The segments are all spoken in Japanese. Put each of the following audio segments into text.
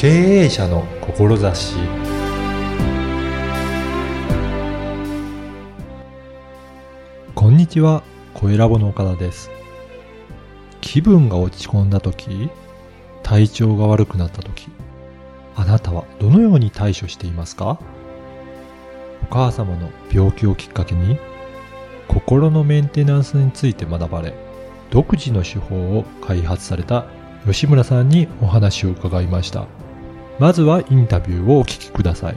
経営者の志こんにちは、声ラボの岡田です。気分が落ち込んだ時、体調が悪くなった時、あなたはどのように対処していますか？お母様の病気をきっかけに、心のメンテナンスについて学ばれ、独自の手法を開発された吉村さんにお話を伺いました。まずはインタビューをお聞きください。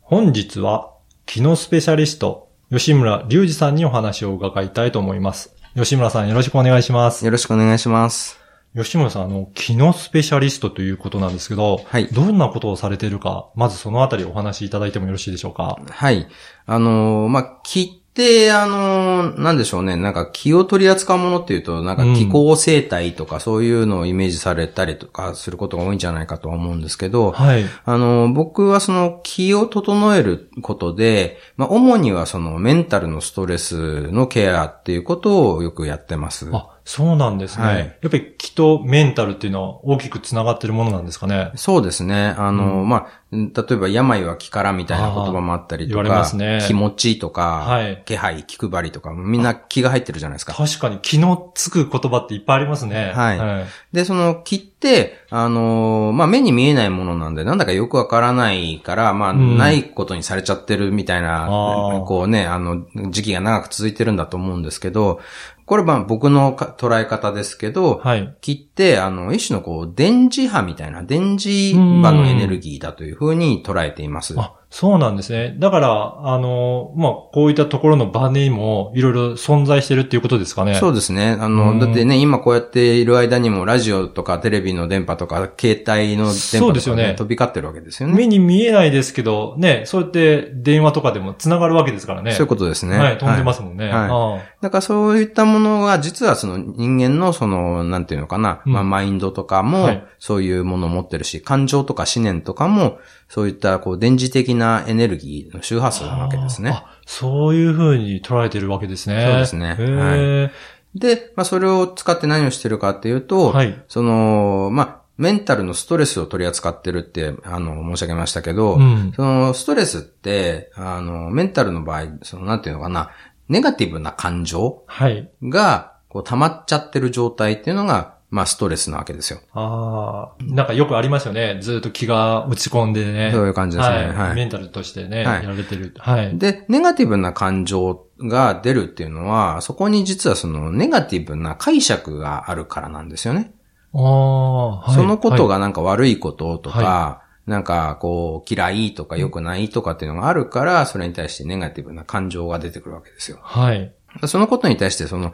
本日は、機能スペシャリスト、吉村隆二さんにお話を伺いたいと思います。吉村さんよろしくお願いします。よろしくお願いします。吉村さん、あの、機能スペシャリストということなんですけど、はいどんなことをされているか、まずそのあたりお話しいただいてもよろしいでしょうか？はい。あのーまあ、気って、あのーなんでしょうね。なんか気を取り扱うものっていうと、なんか気候生態とかそういうのをイメージされたりとかすることが多いんじゃないかとは思うんですけど、はい。あのー僕はその気を整えることで、まあ、主にはそのメンタルのストレスのケアっていうことをよくやってます。あ、そうなんですね。はいやっぱり気とメンタルっていうのは大きく繋がってるものなんですかね。そうですね。あの、まあ、例えば病は気からみたいな言葉もあったりとあー言われまか、すね気持ちとか、はい気配、気配りとか、みんな気が入ってるじゃないですか。確かに気のつく言葉っていっぱいありますね。はいで、その気って、あのーまあ、目に見えないものなんで、なんだかよくわからないから、まあ、んないことにされちゃってるみたいな、こうね、あの、時期が長く続いてるんだと思うんですけど、これまあ僕のか捉え方ですけど、はい。気って、あの、一種のこう、電磁波みたいな、電磁場のエネルギーだというふうに捉えています。あ、そうなんですね。だから、あの、まあ、こういったところの場にもいろいろ存在してるっていうことですかね。そうですね。あうんの、だってね、今こうやっている間にも、ラジオとかテレビの電波とか、携帯の電波とか、そうですよねね、飛び交ってるわけですよね。目に見えないですけど、ね、そうやって電話とかでも繋がるわけですからね。そういうことですね。はい、飛んでますもんね。はいあだからそういったものが、実はその人間のその、なんていうのかな、うんまあマインドとかもはい、そういうものを持ってるし、感情とか思念とかも、そういったこう、電磁的なエネルギーの周波数なわけですね。あ、そういう風に捉えてるわけですね。そうですねへで、まあそれを使って何をしてるかっていうと、はいその、まあ、メンタルのストレスを取り扱ってるって、あの、申し上げましたけど、うんその、ストレスって、あの、メンタルの場合、その、なんていうのかな、ネガティブな感情はい。が、こう、溜まっちゃってる状態っていうのが、まあ、ストレスなわけですよ。ああ、なんかよくありますよね。ずっと気が落ち込んでね。そういう感じですねはい。はいメンタルとしてね、はいやられてる。はい。で、ネガティブな感情が出るっていうのは、そこに実はその、ネガティブな解釈があるからなんですよね。ああ、はい。そのことはいがなんか悪いこととか、はなんかこう嫌いとか良くないとかっていうのがあるから、それに対してネガティブな感情が出てくるわけですよ。はい。そのことに対してその、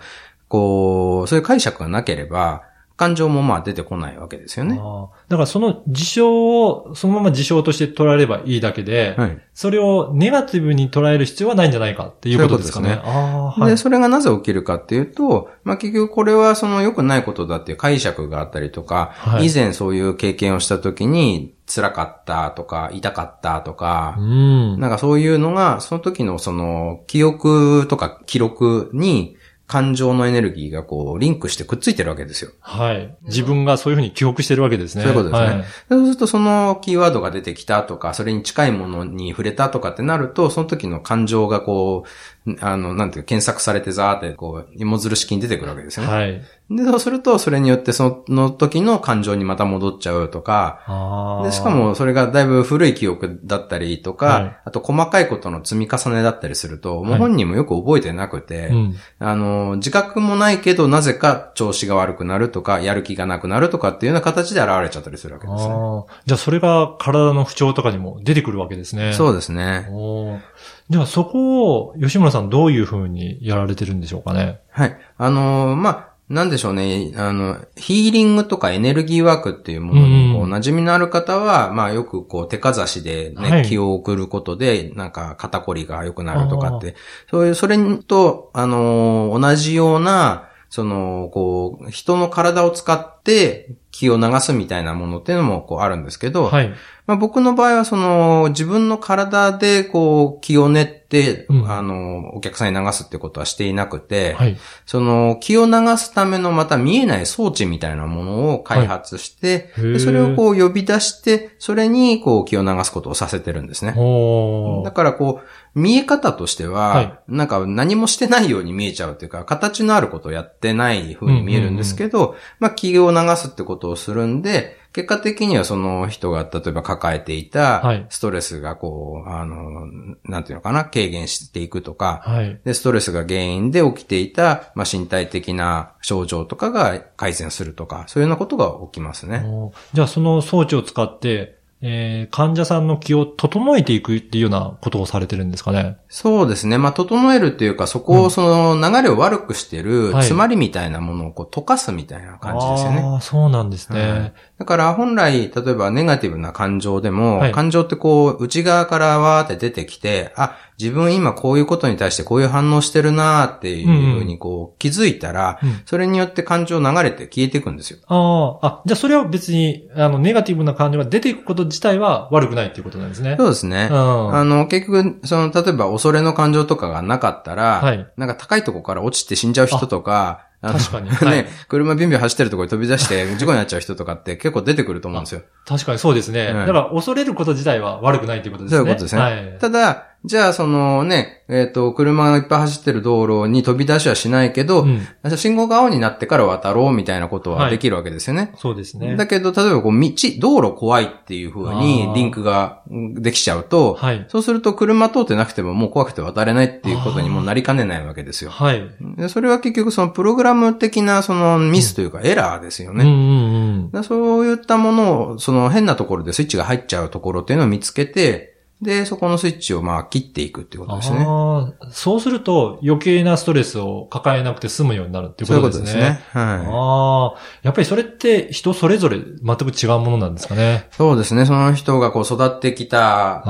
こう、そういう解釈がなければ、感情もまあ出てこないわけですよね。だからその事象をそのまま事象として捉えればいいだけで、はい。それをネガティブに捉える必要はないんじゃないかっていうことですかね。そういうこああ、はいで、。それがなぜ起きるかっていうと、まあ結局これはその良くないことだっていう解釈があったりとか、はい以前そういう経験をした時に辛かったとか、痛かったとか、うん。なんかそういうのが、その時のその、記憶とか記録に、感情のエネルギーがこう、リンクしてくっついてるわけですよ。はい。自分がそういうふうに記憶してるわけですね。そういうことですねはいそうするとそのキーワードが出てきたとか、それに近いものに触れたとかってなると、その時の感情がこう、あの、なんていうか検索されてザーってこう、芋づる式に出てくるわけですよね。はい。で、そうすると、それによってその時の感情にまた戻っちゃうとか。で、しか、もそれがだいぶ古い記憶だったりとか、はいあと細かいことの積み重ねだったりすると、もう本人もよく覚えてなくて、うん。あの、自覚もないけど、なぜか調子が悪くなるとか、やる気がなくなるとかっていうような形で現れちゃったりするわけですね。じゃあそれが体の不調とかにも出てくるわけですね。そうですね。じゃあそこを吉村さんどういうふうにやられてるんでしょうかね？はい。あのーまあ、なんでしょうね。あの、ヒーリングとかエネルギーワークっていうものにこううん馴染みのある方は、まあよくこう手かざしでね、はい気を送ることで、なんか肩こりが良くなるとかって、そういう、それと、あのー同じような、その、こう、人の体を使ってって気を流すみたいなものっていうのもこうあるんですけど、はい。まあ、僕の場合はその自分の体でこう気を練って、うんあの、お客さんに流すってことはしていなくて、はい。その気を流すためのまた見えない装置みたいなものを開発して、はいそれをこう呼び出して、それにこう気を流すことをさせてるんですね。だからこう、見え方としては、はいなんか何もしてないように見えちゃうというか、形のあることをやってない風に見えるんですけど、まあ気を流すってことをするんで、結果的にはその人が例えば抱えていはいたストレスがこう、あの、なんていうのかな、軽減していくとか、はい。で、ストレスが原因で起きていた、まあ、身体的な症状とかが改善するとか、そういうようなことが起きますね。じゃあその装置を使って、えー患者さんの気を整えていくっていうようなことをされてるんですかね。そうですね。まあ、整えるっていうか、そこを、その流れを悪くしてるはい詰まりみたいなものをこう溶かすみたいな感じですよね。ああ、そうなんですね。はいだから本来、例えばネガティブな感情でも、はい感情ってこう、内側からわーって出てきて、あ、自分今こういうことに対してこういう反応してるなーっていうふうにこう、気づいたら、うんそれによって感情流れて消えていくんですよ。ああ、あ、じゃあそれは別に、あの、ネガティブな感情が出ていくこと自体は悪くないっていうことなんですね。そうですね。うんあの、結局、その、例えば恐れの感情とかがなかったら、はいなんか高いとこから落ちて死んじゃう人とか、確かにね、はい車ビュンビュン走ってるところに飛び出して 事故になっちゃう人とかって結構出てくると思うんですよ。確かにそうですね。はいだから恐れること自体は悪くないっていうことですね。そういうことですね。はい。ただ、じゃあそのね、えっ、と、車がいっぱい走ってる道路に飛び出しはしないけど、うん信号が青になってから渡ろうみたいなことははいできるわけですよね。そうですね。だけど、例えばこう、道、道路怖いっていう風あにーリンクがうんできちゃうと、はい。そうすると車通ってなくてももう怖くて渡れないっていうことにもなりかねないわけですよ。はい。でそれは結局そのプログラム的なそのミスというかエラーですよね。うんうんうん。でそういったものを、その変なところでスイッチが入っちゃうところっていうのを見つけて、で、そこのスイッチをまあ切っていくっていうことですね。そうすると余計なストレスを抱えなくて済むようになるっていうそういうこですね。こととですね。はい。ああ、やっぱりそれって人それぞれ全く違うものなんですかね。そうですね。その人がこう育ってきた、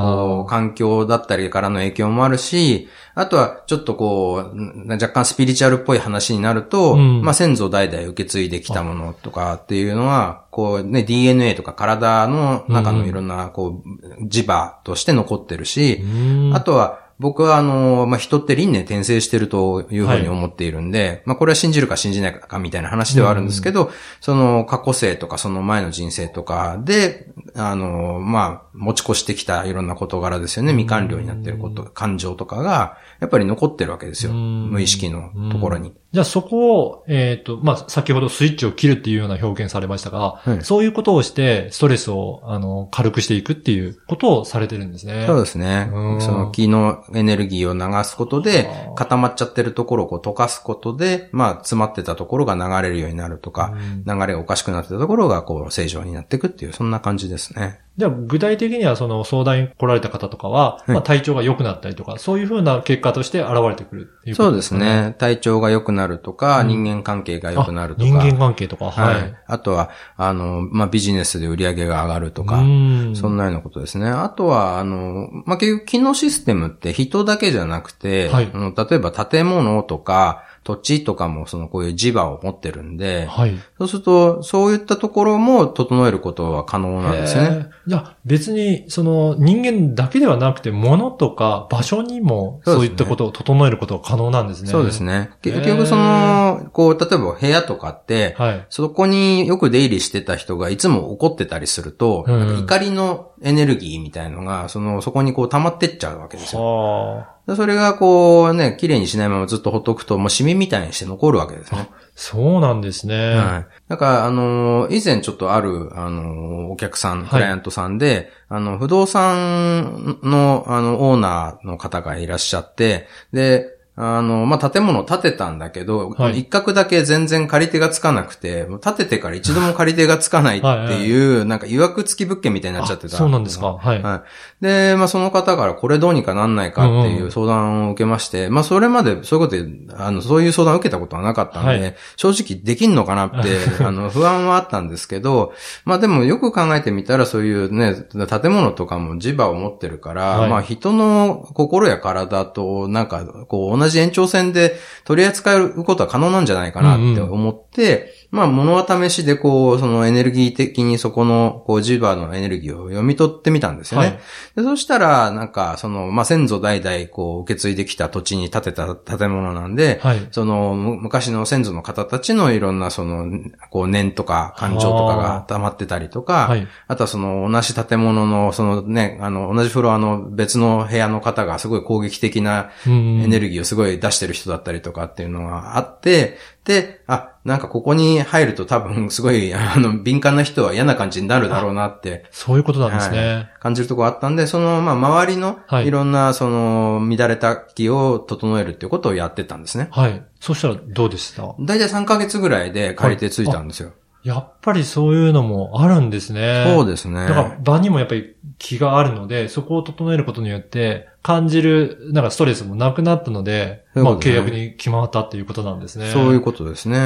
環境だったりからの影響もあるし、あとはちょっとこう、若干スピリチュアルっぽい話になると、うん。まあ先祖代々受け継いできたものとかっていうのは、こうね、DNA とか体の中のいろんな、こう、磁場として残ってるし、うん。あとは、僕はあの、まあ、人って輪廻転生してるというふうに思っているんで、まあ、これは信じるか信じないかみたいな話ではあるんですけど、その過去生とかその前の人生とかで、あの、まあ、持ち越してきたいろんな事柄ですよね。未完了になってること、感情とかが、やっぱり残ってるわけですよ。うん無意識のところに。じゃあそこを、えっ、と、まあ、先ほどスイッチを切るっていうような表現されましたが、はいそういうことをして、ストレスを、あの、軽くしていくっていうことをされてるんですね。そうですねう。んその気のエネルギーを流すことで固まっちゃってるところをこう溶かすことで、まあ、詰まってたところが流れるようになるとか、うん流れがおかしくなってたところがこう正常になっていくっていう、そんな感じですね。じゃあ、具体的にはその相談に来られた方とかは、いまあ、体調が良くなったりとか、そういうふうな結果として現れてくるっていうこそうですね。ね。体調が良くなるとか、うん人間関係が良くなるとか。あ人間関係とか、ははいい。。あとは、あの、まあ、ビジネスで売り上げが上がるとか、うんそんなようなことですね。あとは、あの、まあ、結局、機能システムって人だけじゃなくて、はいあの例えば建物とか、土地とかもそのこういう磁場を持ってるんで、はい。そうすると、そういったところも整えることは可能なんですよね。へえ。じゃあ、別に、その、人間だけではなくて、物とか場所にも、そういったことを整えることが可能なんですね。そうです。ね。へー結局その、こう、例えば部屋とかって、はい。そこによく出入りしてた人がいつも怒ってたりすると、うん怒りのエネルギーみたいのが、その、そこにこう溜まってっちゃうわけですよ。はあ。でそれがこうね、綺麗にしないままずっとほっとくと、もうシミみたいにして残るわけですね。そうなんですね。はい。だから、あのー以前ちょっとある、あのーお客さん、クライアントさんで、あの、不動産の、あの、オーナーの方がいらっしゃって、で、あの、まあ、建物を建てたんだけど、はい一角だけ全然借り手がつかなくて、建ててから一度も借り手がつかないっていう、なんか曰く付き物件みたいになっちゃってた。あそうなんですか。はい。はい。で、まあ、その方からこれどうにかなんないかっていう相談を受けまして、まあ、それまでそういうことで、あの、そういう相談を受けたことはなかったんで、はい。正直できんのかなって、あの、不安はあったんですけど、まあ、でもよく考えてみたらそういうね、建物とかも磁場を持ってるから、はい。まあ、人の心や体となんか、こう、同じ延長線で取り扱うことは可能なんじゃないかなって思って、まあ、物は試しでこう、そのエネルギー的にそこの、こう、磁場のエネルギーを読み取ってみたんですよね。はいでそしたら、なんか、その、まあ、先祖代々こう、受け継いできた土地に建てた建物なんで、はい。その、む昔の先祖の方たちのいろんなその、こう、念とか感情とかが溜まってたりとか、はい。あとはその同じ建物の、そのね、あの、同じフロアの別の部屋の方がすごい攻撃的なうんエネルギーをすごい出してる人だったりとかっていうのがあって、で、あ、なんかここに入ると多分すごい、あの、敏感な人は嫌な感じになるだろうなってそういうことなんですね。感じるところあったんで、その、まあ、周りのはいいろんな、その、乱れた気を整えるっていうことをやってたんですね。はい。そしたらどうでした？だいたい3ヶ月ぐらいで借りてついたんですよ。やっぱりそういうのもあるんですね。そうですね。だから場にもやっぱり気があるので、そこを整えることによって、感じる、なんかストレスもなくなったので、まあ契約に決まったっていうことなんですね。そういうことですね。え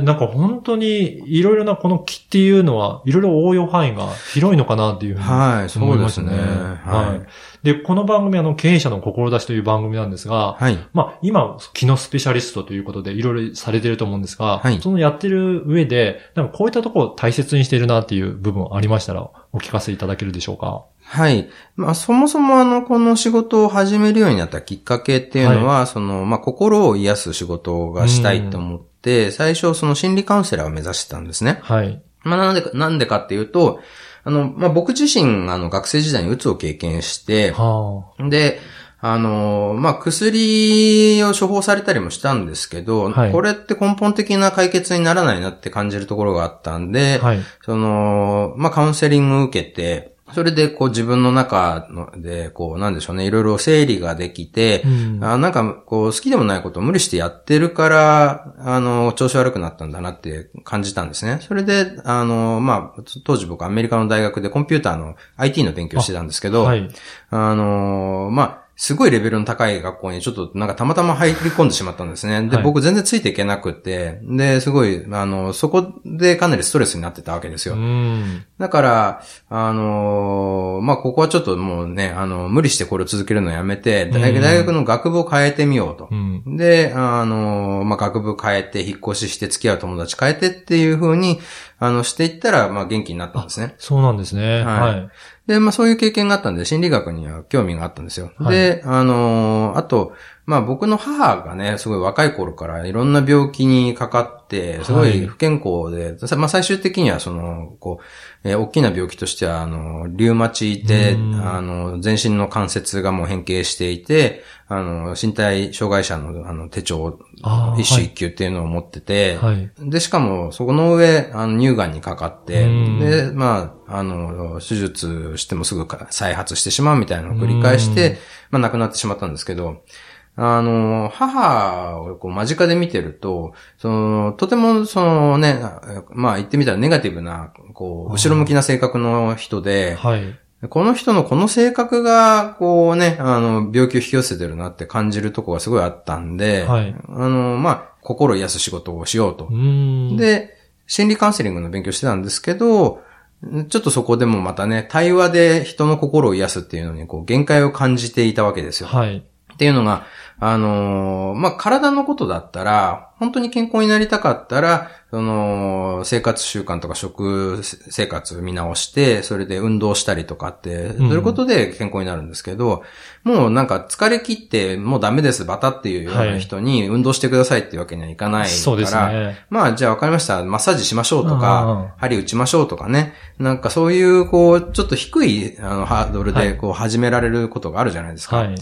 ーなんか本当にいろいろなこの木っていうのは、いろいろ応用範囲が広いのかなっていうふうにはい、そ思いうましたですね。はい。で、この番組あの、経営者の志という番組なんですが、はい。まあ、今、機能スペシャリストということでいろいろされてると思うんですが、はいそのやってる上で、なんかこういったところを大切にしているなっていう部分ありましたら、お聞かせいただけるでしょうか？はい。まあ、そもそもあの、この仕事を始めるようになったきっかけっていうのは、その、まあ、心を癒す仕事がしたいと思って、最初その心理カウンセラーを目指してたんですね。はい。まあ、なんでか、なんでかっていうと、あの、まあ、僕自身、あの、学生時代に鬱を経験して、はで、あの、まあ、薬を処方されたりもしたんですけど、はいこれって根本的な解決にならないなって感じるところがあったんあ。で、はい。その、まあ、カウンセリングを受けて、それでこう自分の中ので、こうなんでしょうね、いろいろ整理ができて、うんあなんかこう好きでもないことを無理してやってるから、あの、調子悪くなったんだなって感じたんですね。それで、あの、まあ、当時僕アメリカの大学でコンピューターの IT の勉強してたんですけど、はい。あのーまあ、すごいレベルの高い学校にちょっとなんかたまたま入り込んでしまったんですね。で、はい僕全然ついていけなくて、で、すごい、あの、そこでかなりストレスになってたわけですうよ。ん。だから、あのーまあ、ここはちょっともうね、あの、無理してこれを続けるのをやめて、大学の学部を変えてみようとう。ん。で、あの、まあ、学部変えて、引っ越しして付き合う友達変えてっていう風に、あの、していったら、まあ、元気になったんですね。そうなんですね。はいはい。で、まあ、そういう経験があったんで、心理学には興味があったんですよ。はいで、あの、あと、まあ、僕の母がね、すごい若い頃からいろんな病気にかかって、すごはい。い不健康で、さまあ、最終的にはその、こう、えー大きな病気としては、あの、リウマチで、うん。あの、全身の関節がもう変形していて、あの、身体障害者のあの手帳、一種一級っていうのを持ってて、はい。で、しかも、そこの上、あの、乳がんにかかってうん、で、まあ、あの、手術してもすぐか再発してしまうみたいなのを繰り返しうん。て、まあ、亡くなってしまったんですけど、あの、母をこう間近で見てると、その、とても、そのね、まあ言ってみたらネガティブな、こう、後ろ向きな性格の人で、はい。この人のこの性格が、こうね、あの、病気を引き寄せてるなって感じるとこがすごいあったんで、はいあの、まあ、心を癒す仕事をしようとう。ん。、で、心理カウンセリングの勉強してたんですけど、ちょっとそこでもまたね、対話で人の心を癒すっていうのに、こう、限界を感じていたわけですよ。はい。っていうのが、あのーまあ、体のことだったら、本当に健康になりたかったら、その、生活習慣とか食生活見直して、それで運動したりとかって、そういうことで健康になるんですけど、もうなんか疲れ切ってもうダメです、バタっていうような人に運動してくださいっていうわけにはいかないから、そうですね。まあ、じゃあ分かりました。マッサージしましょうとうんか、針打ちましょうとかね。なんかそういう、こう、ちょっと低いあのハードルで、はいこう、始められることがあるじゃないですか。はい。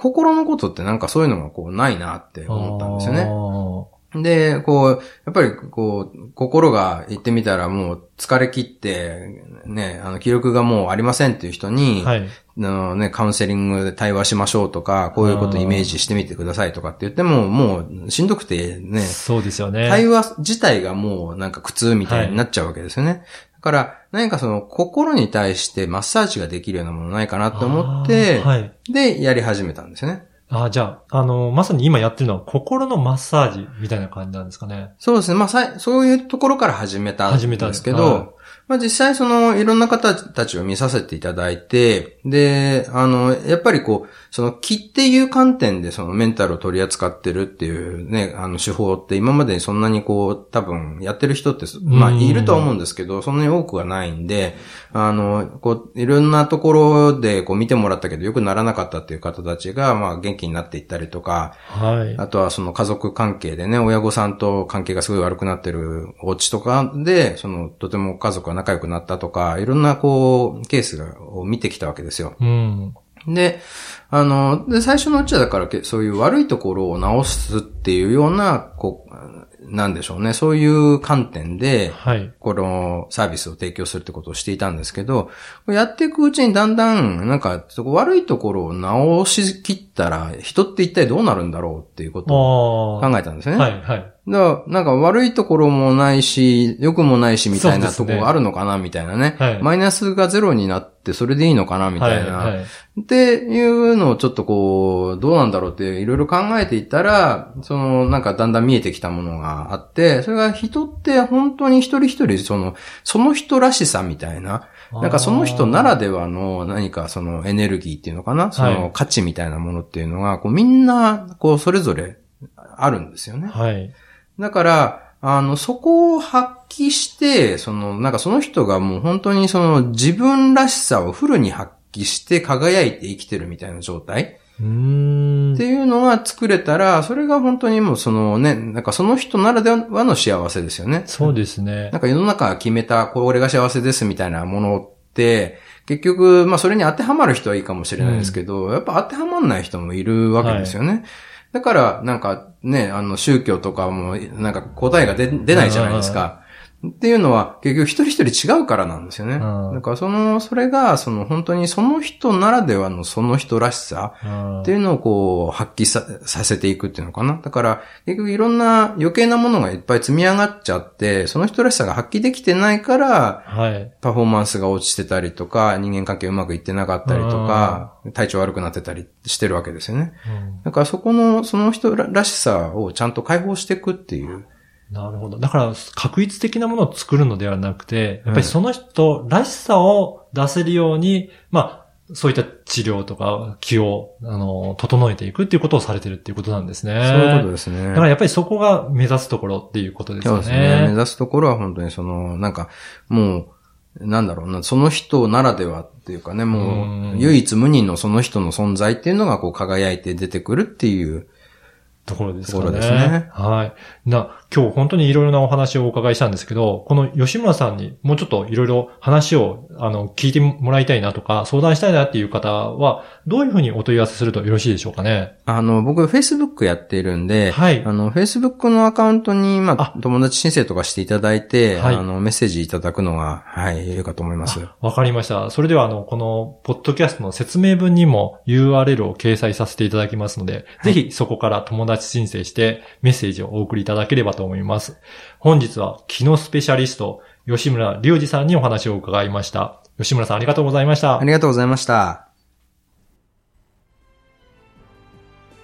心のことってなんかそういうのがこう、ないなって思ったんですよね。ね。で、こう、やっぱりこう、心が言ってみたらもう疲れ切って、ね、あの、気力がもうありませんっていう人に、はい。あのね、カウンセリングで対話しましょうとか、こういうことイメージしてみてくださいとかって言っても、もうしんどくてね、そうですよね。対話自体がもうなんか苦痛みたいになっちゃうわけですよね。だから、何かその心に対してマッサージができるようなものないかなと思ってはい。で、やり始めたんですよね。あじゃあ、あの、まさに今やってるのは心のマッサージみたいな感じなんですかね。そうですね。まあ、そういうところから始めたん始めたんですけど、はいまあ実際そのいろんな方たちを見させていただいて、で、あの、やっぱりこう、その気っていう観点でそのメンタルを取り扱ってるっていうね、あの手法って今までにそんなにこう、多分やってる人って、まあいるとは思うんですけど、そんなに多くはないんで、あの、こう、いろんなところでこう見てもらったけどよくならなかったっていう方たちが、まあ元気になっていったりとか、はい。あとはその家族関係でね、親御さんと関係がすごい悪くなってるお家とかで、その、とても家族が仲良くなったとか、いろんなこう、ケースを見てきたわけですよ。うん。で、あの、で、最初のうちはだから、そういう悪いところを直すっていうような、こう、なんでしょうね。そういう観点で、はい。このサービスを提供するってことをしていたんですけど、やっていくうちにだんだん、なんか、悪いところを直しきったら、人って一体どうなるんだろうっていうことを考えたんですよね。はい、はい。だから、なんか悪いところもないし、良くもないしみたいなところがあるのかなみたいなね。はい、マイナスがゼロになってそれでいいのかなみたいな。はいはい、っていうのをちょっとこう、どうなんだろうっていろいろ考えていったら、そのなんかだんだん見えてきたものがあって、それが人って本当に一人一人その、その人らしさみたいな。なんかその人ならではの何かそのエネルギーっていうのかな？その価値みたいなものっていうのが、こうみんな、こうそれぞれあるんですよね。はい。だから、あの、そこを発揮して、その、なんかその人がもう本当にその自分らしさをフルに発揮して輝いて生きてるみたいな状態っていうのが作れたら、それが本当にもうそのね、なんかその人ならではの幸せですよね。そうですね。なんか世の中が決めた、これが幸せですみたいなものって、結局、まあそれに当てはまる人はいいかもしれないですけど、うん、やっぱ当てはまんない人もいるわけですよね。はいだから、なんかね、あの宗教とかも、なんか答えが出ないじゃないですか。っていうのは、結局一人一人違うからなんですよね。だからその、それが、その本当にその人ならではのその人らしさっていうのをこう、発揮ささせていくっていうのかな。だから、結局いろんな余計なものがいっぱい積み上がっちゃって、その人らしさが発揮できてないから、はい、パフォーマンスが落ちてたりとか、人間関係うまくいってなかったりとか、体調悪くなってたりしてるわけですよね。だからそこの、その人らしさをちゃんと解放していくっていう。なるほど。だから、確一的なものを作るのではなくて、やっぱりその人らしさを出せるように、うん、まあ、そういった治療とか気を、あの、整えていくっていうことをされてるっていうことなんですね。そういうことですね。だからやっぱりそこが目指すところっていうことですよね。そうですね。目指すところは本当にその、なんか、もう、なんだろうな、その人ならではっていうかね、もう、唯一無二のその人の存在っていうのがこう輝いて出てくるっていう、ところですね。ところですね。はい。な、今日本当にいろいろなお話をお伺いしたんですけど、この吉村さんにもうちょっといろいろ話を、あの、聞いてもらいたいなとか、相談したいなっていう方は、どういうふうにお問い合わせするとよろしいでしょうかね？あの、僕、Facebook やっているんで、はい。あの、Facebook のアカウントに、まあ、友達申請とかしていただいて、はい。あの、メッセージいただくのが、はい、いいかと思います。わかりました。それでは、あの、この、ポッドキャストの説明文にも URL を掲載させていただきますので、はい、ぜひそこから友達申請してメッセージをお送りいただければと思います。本日は、機能スペシャリスト、吉村隆二さんにお話を伺いました。吉村さんありがとうございました。ありがとうございました。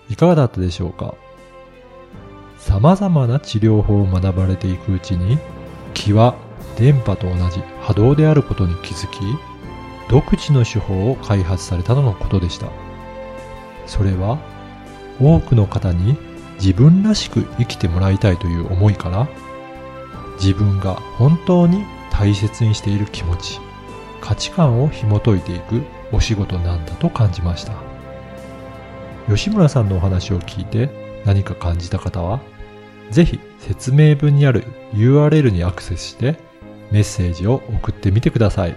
いかがだったでしょうか？様々な治療法を学ばれていくうちに、気は電波と同じ波動であることに気づき、独自の手法を開発されたとのことでした。それは、多くの方に自分らしく生きてもらいたいという思いから自分が本当に大切にしている気持ち価値観を紐解いていくお仕事なんだと感じました。吉村さんのお話を聞いて何か感じた方はぜひ説明文にある URL にアクセスしてメッセージを送ってみてください。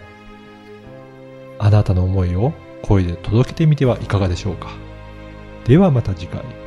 あなたの思いを声で届けてみてはいかがでしょうか？ではまた次回。